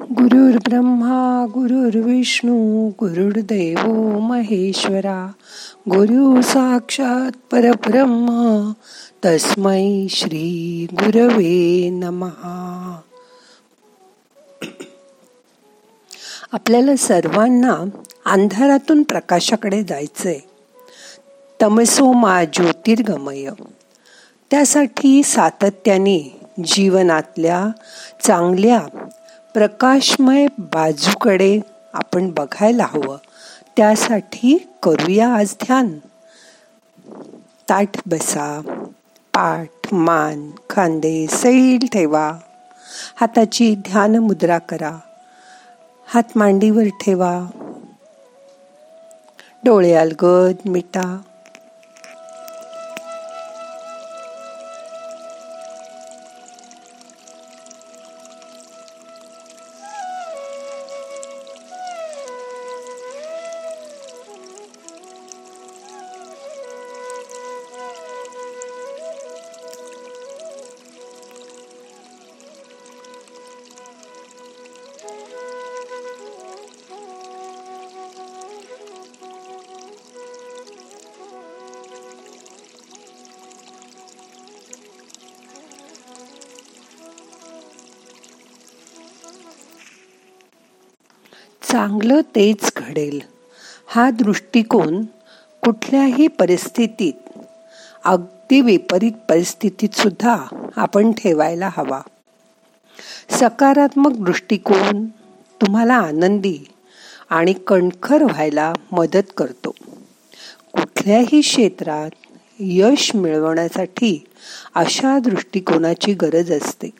गुरुर् ब्रह्मा गुरुर्विष्णू गुरुर्देव महेश्वरा गुरु साक्षात परब्रह्म तस्मै श्री गुरवे नमहा आपल्याला सर्वांना अंधारातून प्रकाशाकडे जायचंय. तमसो मा ज्योतिर्गमय. त्यासाठी सातत्याने जीवनातल्या चांगल्या प्रकाशमय बाजूकडे आपण बघायला हवं. त्यासाठी करूया आज ध्यान. ताठ बसा पाठ मान खांदे सैल ठेवा. हाताची ध्यान मुद्रा करा. हात मांडीवर ठेवा. डोळे अलगद मिटा. चांगलं तेच घडेल. हा दृष्टिकोन कुठल्याही परिस्थितीत अगदी विपरीत परिस्थितीत सुद्धा आपण ठेवायला हवा. सकारात्मक दृष्टिकोन तुम्हाला आनंदी आणि कणखर व्हायला मदत करतो. कुठल्याही क्षेत्रात यश मिळवण्यासाठी अशा दृष्टिकोनाची गरज असते.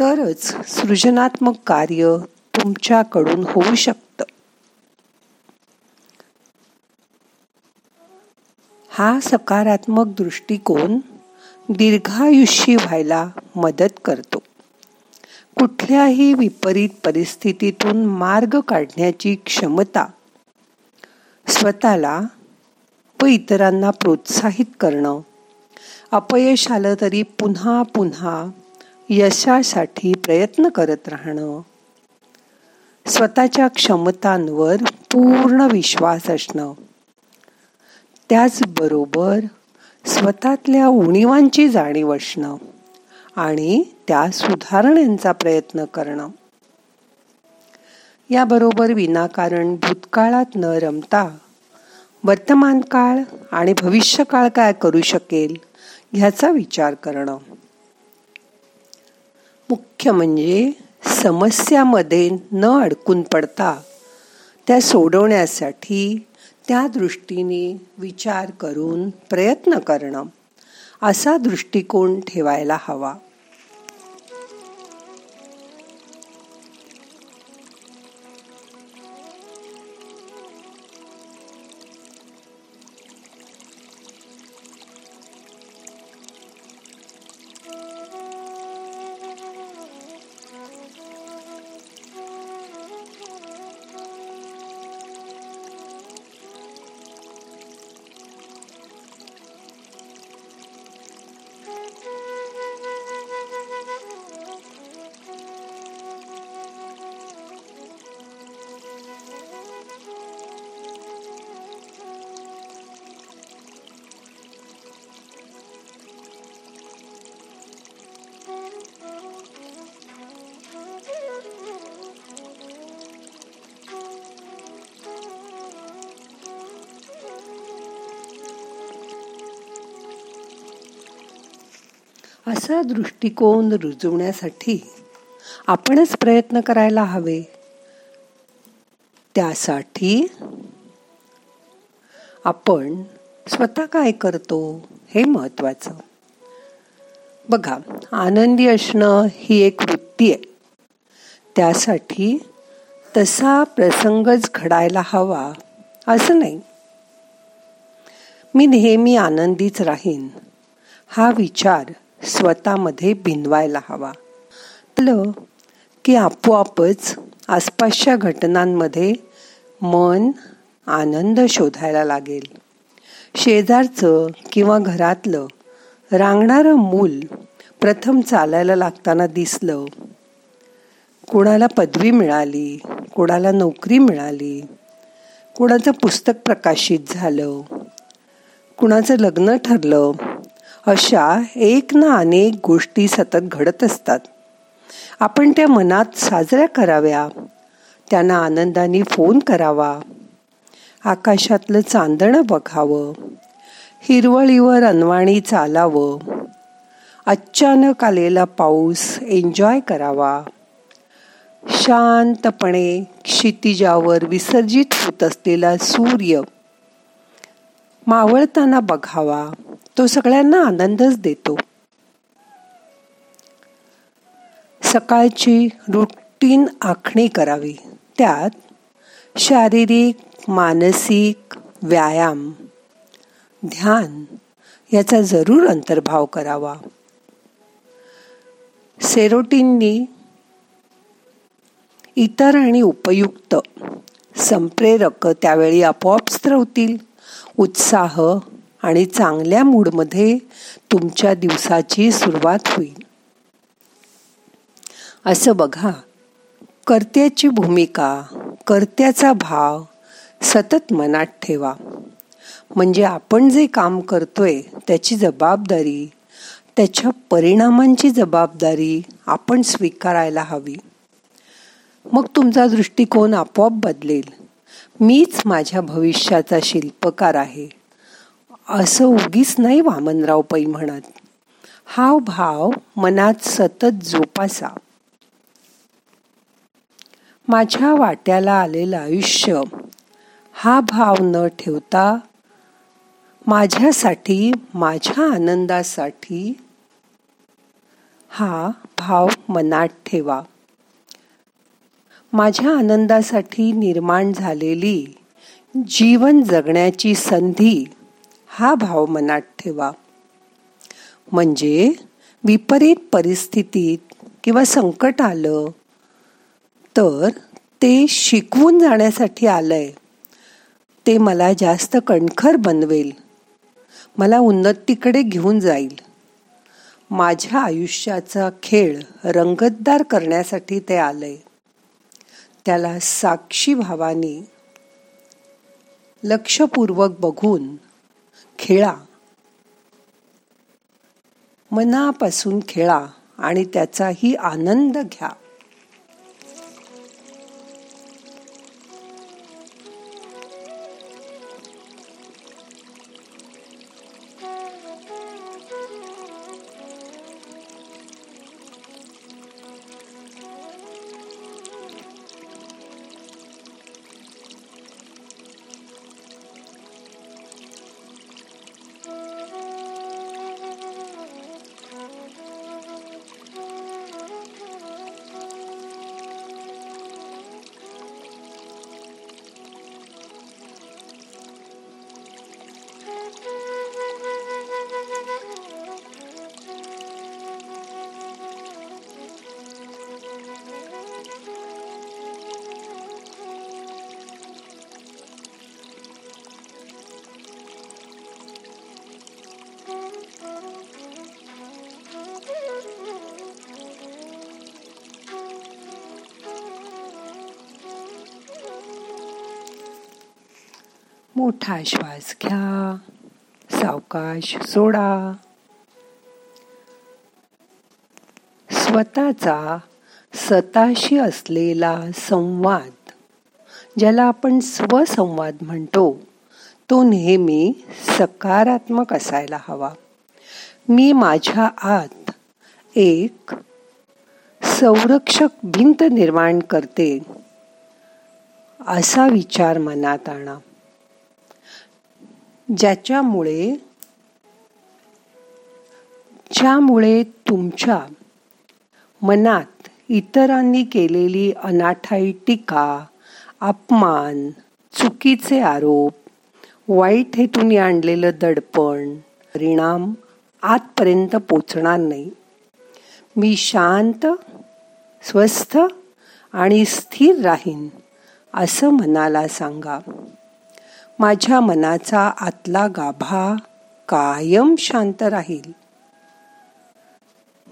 तरच सृजनात्मक कार्य तुमच्याकडून होऊ शकतं. हा सकारात्मक दृष्टिकोन दीर्घायुष्यी व्हायला मदत करतो. कुठल्याही विपरीत परिस्थितीतून मार्ग काढण्याची क्षमता स्वतःला व इतरांना प्रोत्साहित करणं अपयश आलं तरी पुन्हा पुन्हा यशासाठी प्रयत्न करत राहणं स्वतःच्या क्षमतांवर पूर्ण विश्वास असणं. त्याचबरोबर स्वतःतल्या उणीवांची जाणीव असणं आणि त्या सुधारण्यांचा प्रयत्न करणं. याबरोबर विनाकारण भूतकाळात न रमता वर्तमान काळ आणि भविष्यकाळ काय करू शकेल ह्याचा विचार करणं. मुख्य म्हणजे समस्यामध्ये न अडकून पडता त्या सोडवण्यासाठी त्या दृष्टीने विचार करून प्रयत्न करणं असा दृष्टिकोन ठेवायला हवा. असा दृष्टिकोन रुजवण्यासाठी आपणच प्रयत्न करायला हवे. त्यासाठी आपण स्वतः काय करतो हे महत्वाचं बघा आनंदी असणं ही एक वृत्ती आहे. त्यासाठी तसा प्रसंगच घडायला हवा असं नाही. मी नेहमी आनंदीच राहीन हा विचार स्वतःमध्ये भिनवायला हवा. की आपोआपच आसपासच्या घटनांमध्ये मन आनंद शोधायला लागेल. शेजारचं किंवा घरातलं रांगणारं मूल प्रथम चालायला लागताना दिसलं. कोणाला पदवी मिळाली कोणाला नोकरी मिळाली कोणाचं पुस्तक प्रकाशित झालं कुणाचं लग्न ठरलं अशा एक ना अनेक गोष्टी सतत घडत असतात. आपण त्या मनात साजऱ्या कराव्या त्यांना आनंदाने फोन करावा आकाशातलं चांदणं बघावं हिरवळीवर अनवाणी चालावं अचानक आलेला पाऊस एन्जॉय करावा. शांतपणे क्षितिजावर विसर्जित होत असलेला सूर्य मावळताना बघावा. तो सगळ्यांना आनंदच देतो. सकाळची रुटीन आखणी करावी. त्यात शारीरिक मानसिक व्यायाम ध्यान याचा जरूर अंतर्भाव करावा. सेरोटीननी इतर आणि उपयुक्त संप्रेरक त्यावेळी आपोआप स्त्रवतील उत्साह आणि चांगल्या मूडमध्ये तुमच्या दिवसाची सुरुवात होईल. असं बघा कर्त्याची भूमिका कर्त्याचा भाव सतत मनात ठेवा. म्हणजे आपण जे काम करतोय त्याची जबाबदारी त्याच्या परिणामांची जबाबदारी आपण स्वीकारायला हवी. मग तुमचा दृष्टिकोन आपोआप बदलेल. मीच माझ्या भविष्याचा शिल्पकार आहे. असं उगीच नाही वामनराव पै म्हणत. हा भाव मनात सतत जोपासा. माझ्या वाट्याला आलेलं आयुष्य हा भाव न ठेवता माझ्यासाठी माझ्या आनंदासाठी हा भाव मनात ठेवा. माझ्या आनंदासाठी निर्माण झालेली जीवन जगण्याची संधी हा भाव मनात ठेवा. म्हणजे विपरीत परिस्थितीत किंवा संकट आलं तर ते शिकवून जाण्यासाठी आलंय. ते मला जास्त कणखर बनवेल. मला उन्नतीकडे घेऊन जाईल. माझ्या आयुष्याचा खेळ रंगतदार करण्यासाठी ते आलंय. त्याला साक्षी भावाने लक्षपूर्वक बघून खेळा. मनापासून खेळा आणि त्याचाही आनंद घ्या. मोठा श्वास घ्या सावकाश सोडा. स्वतःचा स्वतःशी असलेला संवाद ज्याला आपण स्वसंवाद म्हणतो तो नेहमी सकारात्मक असायला हवा. मी माझ्या आत एक संरक्षक भिंत निर्माण करते असा विचार मनात आणा. ज्याच्यामुळे ज्यामुळे तुमच्या मनात इतरांनी केलेली अनाठाई टीका अपमान चुकीचे आरोप वाईट हेतून आणलेलं दडपण परिणाम आतपर्यंत पोचणार नाही. मी शांत स्वस्थ आणि स्थिर राहीन असं मनाला सांगा. माझ्या मनाचा आतला गाभा कायम शांत राहील.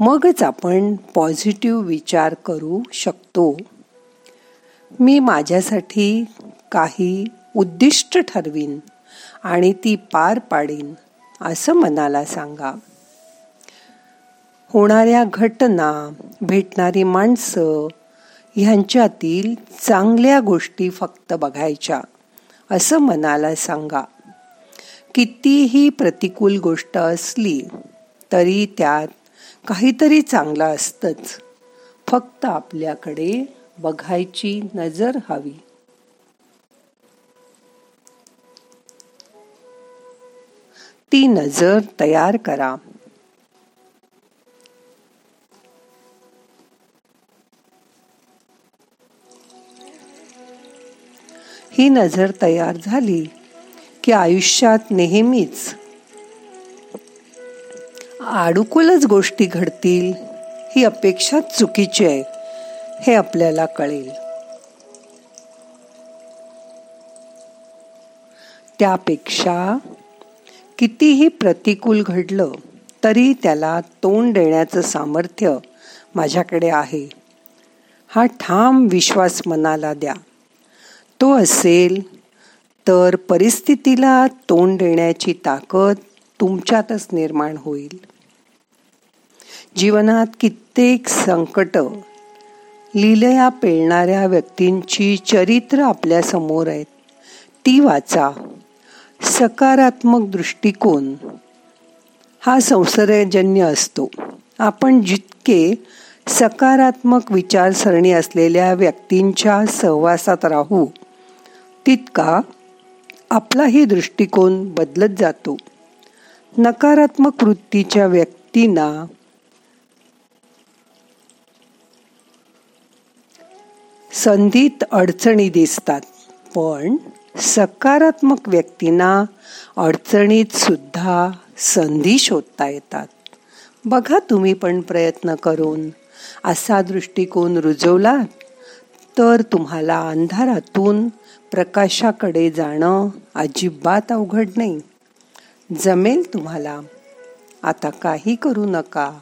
मगच आपण पॉझिटिव्ह विचार करू शकतो. मी माझ्यासाठी काही उद्दिष्ट ठरवीन आणि ती पार पाडीन असं मनाला सांगा. होणाऱ्या घटना भेटणारी माणसं ह्यांच्यातील चांगल्या गोष्टी फक्त बघायच्या. असं मनाला सांगा. कितीही प्रतिकूल गोष्ट असली तरी त्यात काहीतरी चांगलं असतंच. फक्त आपल्याकडे बघायची नजर हवी. ती नजर तयार करा. ही नजर तयार झाली की आयुष्यात नेहमीच आडुकुलच गोष्टी घडतील ही अपेक्षा चुकीची आहे हे आपल्याला कळेल. त्यापेक्षा कितीही प्रतिकूल घडलं तरी त्याला तोंड देण्याचं सामर्थ्य माझ्याकडे आहे. हा ठाम विश्वास मनाला द्या. तो असेल तर परिस्थितीला तोंड देण्याची ताकद तुमच्यातच निर्माण होईल. जीवनात कित्येक संकट लिलया पेळणाऱ्या व्यक्तींची चरित्र आपल्यासमोर आहेत. ती वाचा. सकारात्मक दृष्टिकोन हा संसर्गजन्य असतो. आपण जितके सकारात्मक विचारसरणी असलेल्या व्यक्तींच्या सहवासात राहू तितका आपलाही दृष्टिकोन बदलत जातो. नकारात्मक वृत्तीच्या व्यक्तींना संधीत अडचणी दिसतात पण सकारात्मक व्यक्तींना अडचणीत सुद्धा संधी शोधता येतात. बघा तुम्ही पण प्रयत्न करून असा दृष्टिकोन रुजवला तर तुम्हाला अंधारातून प्रकाशाकडे जाणं अजिबात अवघड नाही. जमेल तुम्हाला. आता काही करू नका.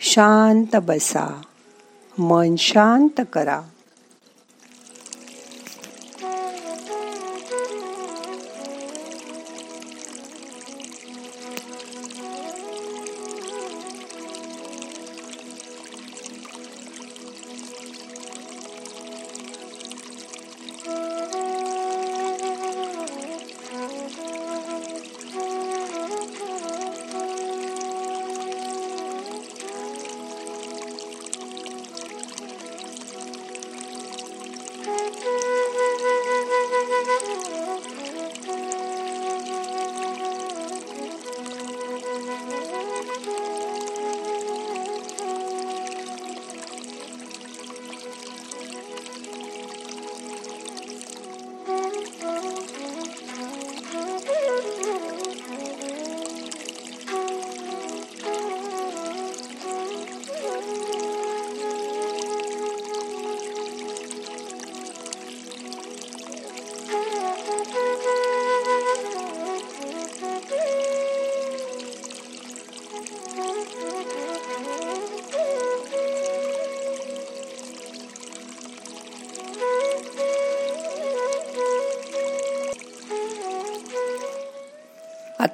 शांत बसा. मन शांत करा.